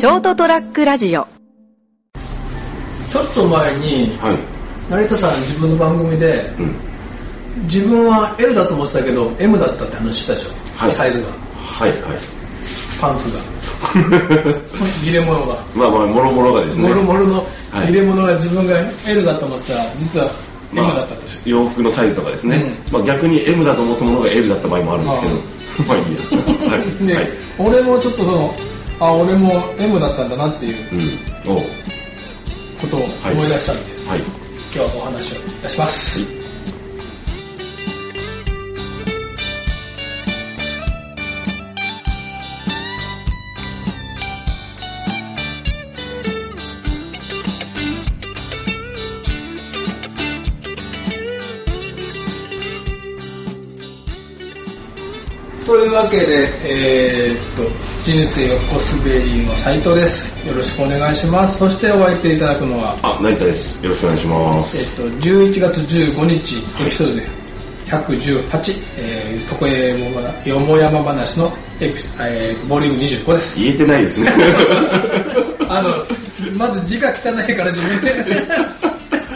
ショートトラックラジオちょっと前にはい。成田さん自分の番組で、うん。自分は L だと思ってたけど M だったって話したでしょ、はいサイズがはい、はい。パンツが 入れ物がまあまあ、もろもろがですね。もろもろのはい入れ物が自分が L だと思ってたら実は M まあだったとして、洋服のサイズとかですね。まあ逆に M だと思ったものが L だった場合もあるんですけど。まあいいや。はい。で、はい。俺もちょっとそのあ俺も M だったんだなっていうことを思い出したんで、はい。今日はお話をいたします、というわけで、えーっと人生横滑りの斉藤ですよろしくお願いしますそしてお相手いただくのはあ、成田です。よろしくお願いします。えっと、11月15日エピソードで118、えー、床屋よもやま話のエピ、えー、ボリューム25です言えてないですね。あのまず字が汚いから自分で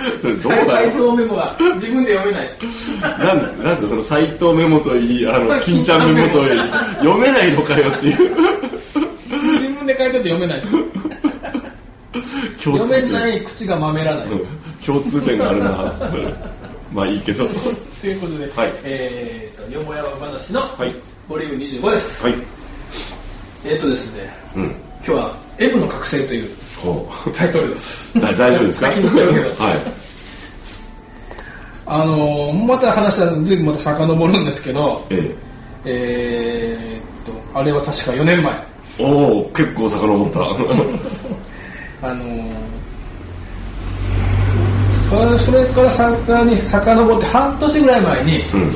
それどうだ斎ろ藤メモが自分で読めないうなんですなんですかその斎藤メモといい、あの、金ちゃんメモといい、読めないのかよっていう自分で書いてて読めない。読めない口がまめらない、うん共通点があるな。まあいいけど。ということで、はいえー、とよもやま話のはい。ボリューム25です、はい。えっ、とですねうん。今日は「M の覚醒」というほタイトル大丈夫ですか？はい。あのーまた話はずいぶんまた遡るんですけどええーっとあれは確か4年前え。おお結構遡った。あのーそれそれからさらに遡って半年ぐらい前にうん。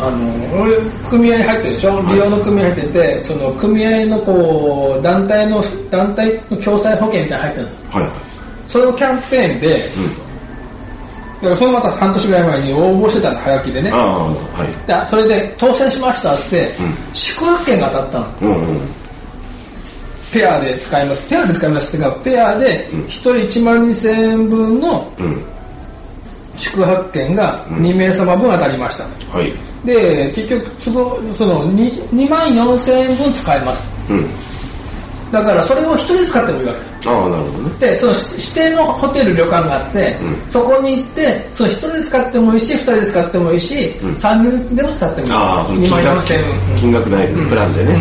あのー俺組合に入ってるでしょ？利用の組合に入っててその組合のこう団体の団体の共済保険みたいなの入ってるんですよはいはい。それのキャンペーンで、だからそのまた半年ぐらい前に応募してたの早起きでねはい。でそれで当選しましたって、うん宿泊券が当たったのうんうん。ペアで使いますペアで使いますっていうかペアでうん1人1万2000円分のうん。宿泊券が2名様分当たりましたと、はい。で結局そのその 2, 2万4000円分使えますうん。だからそれを1人で使ってもいいわけ。ああ、なるほどね。でそのし指定のホテル旅館があって、うん。そこに行ってその1人で使ってもいいし2人で使ってもいいし、うん。3人でも使ってもいい。ああ、その2万金額4000円。分金額内のプランでね。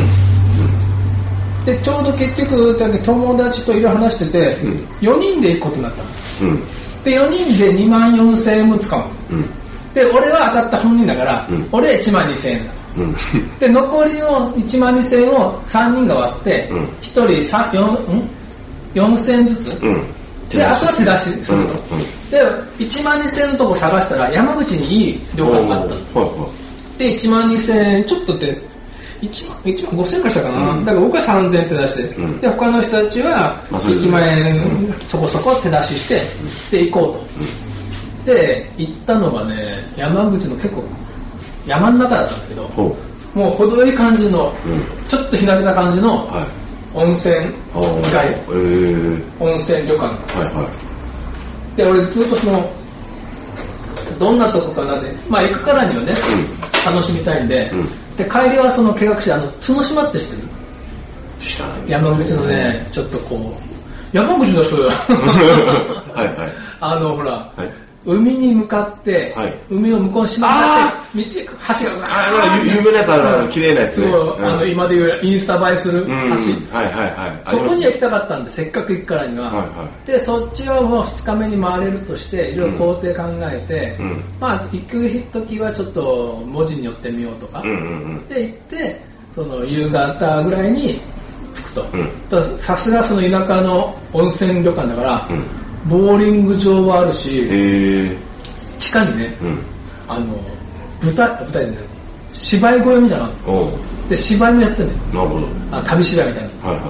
でちょうど結局友達といろいろ話してて、うん。4人で行くことになったの。うん。で4人で2万4000円分使う。のうん。で俺は当たった本人だから、うん。俺1万2000円だ。うん。で残りの1万2000円を3人が割って、うん。1人3 4ん？4000円ずつ、うん。であとは手出しすると、で1万2000円のとこ探したら山口にいい旅館があった。で1万2000円ちょっとで1万 ,1 万5000円ぐらいしたかな、だから僕は3000円手出して、うん。で他の人たちはまあそれぞれ1万円そこそこ手出しして、で行こうと、で行ったのがね山口の結構山の中だったんだけどもう程よい感じの、うん。ちょっとひなびた感じのう。はい。温泉。街。ええ。温泉旅館。はいはで俺ずっとそのどんなとこかなってまあ行くからにはね、楽しみたいんで,、うんで帰りはその見学してあの角島って知ってる？い。知らないです山口のねちょっとこう山口の人よ はいはい。あのほら、はい。海に向かって、はい。海の向こうの島に向かって道橋がああ、有有名なやつある、あの、綺麗なやつね。そう、ん。あの今でいうインスタ映えする橋、うん。はいはいはい。あそこには行きたかったんでせっかく行くからには、はいはでそっちはもう2日目に回れるとしていろいろ工程考えて、うん。まあ行く時はちょっと文字に寄ってみようとか、うんうんうん。で行ってその夕方ぐらいに着くとさすがその田舎の温泉旅館だから、うんボーリング場はあるし。地下にね、うん。あの舞台舞台でね芝居小屋みたいなで芝居もやってんねなるほど。あ旅芝居みたいなはいは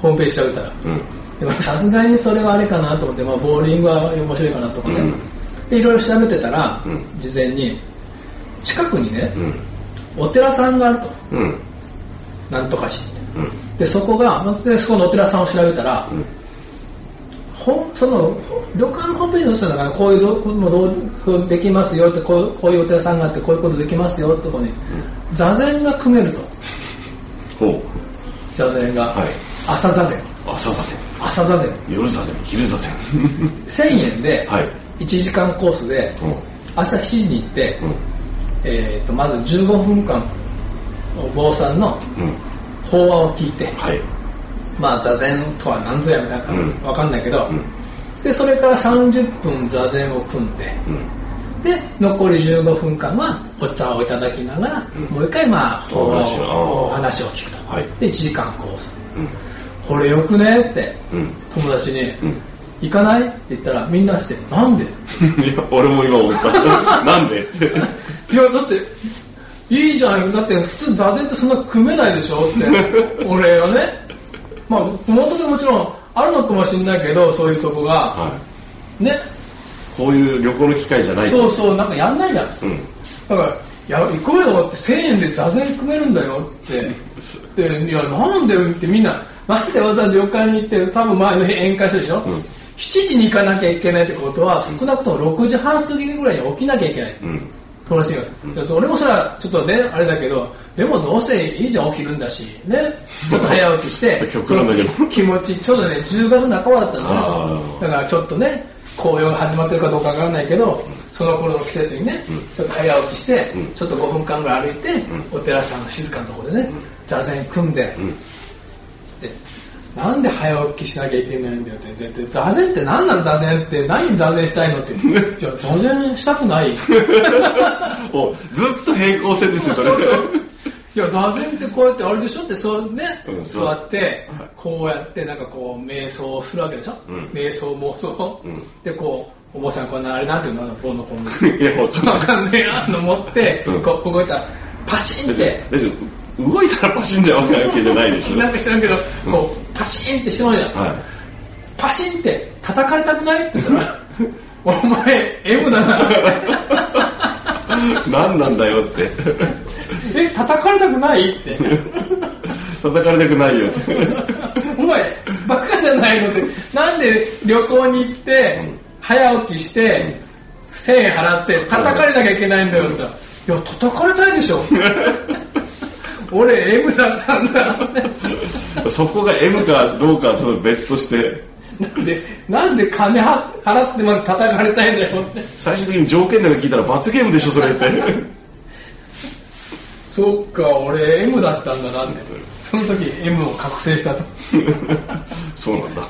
ホームページ調べたら。うん。でもさすがにそれはあれかなと思って、まあ、ボーリングは面白いかなとかね、うんでいろいろ調べてたら、うん事前に近くにね、うん。お寺さんがあるとうん。なんとか寺ってうん。でそこがまずでそこのお寺さんを調べたら、ほんその旅館のホームページに載せたからこういうどもうどうできますよってこうこういうお寺さんがあってこういうことできますよってとこに、座禅が組めると。ほう。座禅が、はい。朝座禅。朝座禅。朝座禅。夜座禅。昼座禅。1000円ではい。1時間コースでうん。朝7時に行って、うん。えー、とまず15分間お坊さんのうん。法話を聞いて、はいまあ座禅とは何ぞやみたいな、うん。わかんないけど、ん。でそれから30分座禅を組んで、で残り15分間はお茶をいただきながら、もう一回まあお話を。聞くと、はい。で1時間コース、これよくねってうん。友達に、行かない？って言ったらみんなしてなんで？いや俺も今思った。なんで？っ ていやだっていいじゃん。だって普通座禅ってそんな組めないでしょって。俺はねまあ元でもちろんあるのかもしれないけどそういうとこが。はね。いこういう旅行の機会じゃないそうそうなんかやんないじゃん。うん。だから「いや行こうよ」って1000円で座禅組めるんだよって。でいやなんでってみんななんでわざわざ旅館に行って多分前の日宴会するでしょ、ん。7時に行かなきゃいけないってことは少なくとも6時半過ぎぐらいに起きなきゃいけない、うん友達が、俺もそれはちょっとねあれだけどでもどうせいいじゃん起きるんだしね。ちょっと早起きして 気持ちちょうどね10月半ばだったのあだからちょっとね紅葉が始まってるかどうかわからないけどその頃の季節にね、ちょっと早起きして、ちょっと5分間ぐらい歩いて、お寺さんの静かなところでね、座禅組んで、でなんで早起きしなきゃいけないんだよって。でで座禅って何なん座禅って？何座禅したいのって。いや座禅したくない。もうずっと平行線ですよそれ。そうそう。いや座禅ってこうやってあれでしょ？ってそうね、うん座。ってこうやってなんかこう瞑想をするわけでしょ、ん。瞑想妄想、ん。でこうお坊さんこんなあれなんていうのあの棒のこの。いやわかんない。わかんねえあの持って、うん。こう動いたらパシンって。だって動いたらパシンじゃわけじゃないでしょ。なんか知らんけど、こうパシンってしてまうじゃん、はパシンって叩かれたくないって言ったら お前 M だな。い何なんだよって。え叩かれたくないって。叩かれたくないよって。お前バカじゃないのって。なんで旅行に行って、早起きして、1000円払って叩かれなきゃいけないんだよって言ったらいや叩かれたいでしょ 俺 M だったんだ。そこが M かどうかはちょっと別として。なんでなんで金は払ってまで叩かれたいんだよ。って最終的に条件だけ聞いたら罰ゲームでしょそれって。そっか俺 M だったんだなって。その時 M を覚醒したと。そうなんだ。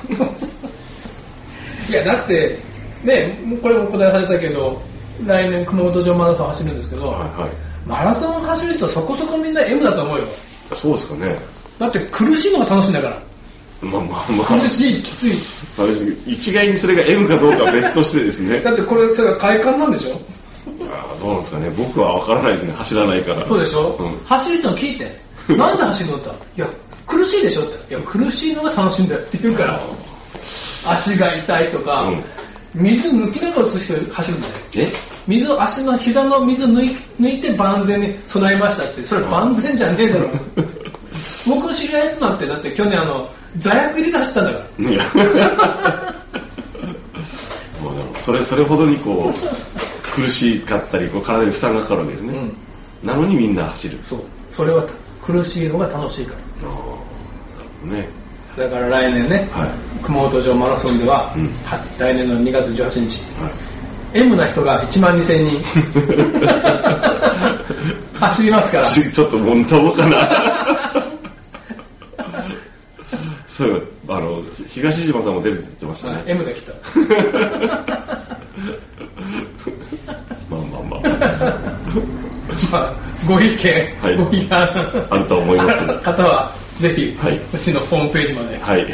いやだってねこれも答え話したけど来年熊本城マラソン走るんですけど、はいはいマラソン走る人そこそこみんな M だと思うよ。そうですかね。だって苦しいのが楽しいんだから。まあまあまあ。苦しいきつい。まあ別に一概にそれが M かどうかは別としてですね。だってこれそれが快感なんでしょ？あーどうなんですかね。僕は分からないですね。走らないから。そうでしょ、うん。走る人に聞いて。なんで走るのっていや苦しいでしょって。いや苦しいのが楽しいんだよって言うから。足が痛いとか、うん。水抜きながら走るんだよ。え？水を足の膝の水抜い抜いて万全に備えましたって。それ万全じゃねえだろ。僕の知り合いとなんてだって去年あの座薬入れ出したんだから。い やまあでもそれそれほどにこう苦しかったりこう体に負担がかかるわけですね、なのにみんな走る。そう。それは苦しいのが楽しいかね。らだから来年ね、はい。熊本城マラソンでは,、ん。は来年の2月18日。はい M な人が1万2000人。走りますから。ちちょっともん飛ぼうかな。そうあの東島さんも出るって言ってましたね、はい M で来た。まあまあまあ。まあご意見、はい。ご意見。あると思います。の方はぜひ、はい。うちのホームページまで。はい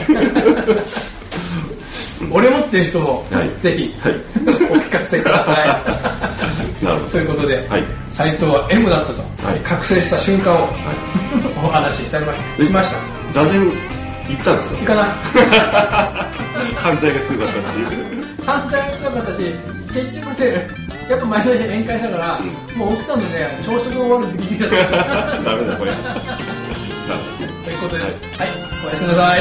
俺持ってる人も、はい。ぜひ、はい。お聞かせくださ なるほいということで、はい。斉藤は M だったと、はい。覚醒した瞬間を、お話ししたしました。ど座禅行ったんですか？いかな。い 反対が強かったっていう。反対が強かったし結局ねやっぱ前の日宴会したから、もう起きたんでね朝食が終わるギリギリだった。ダメだこれ。ということで、はい。はい。せんなさい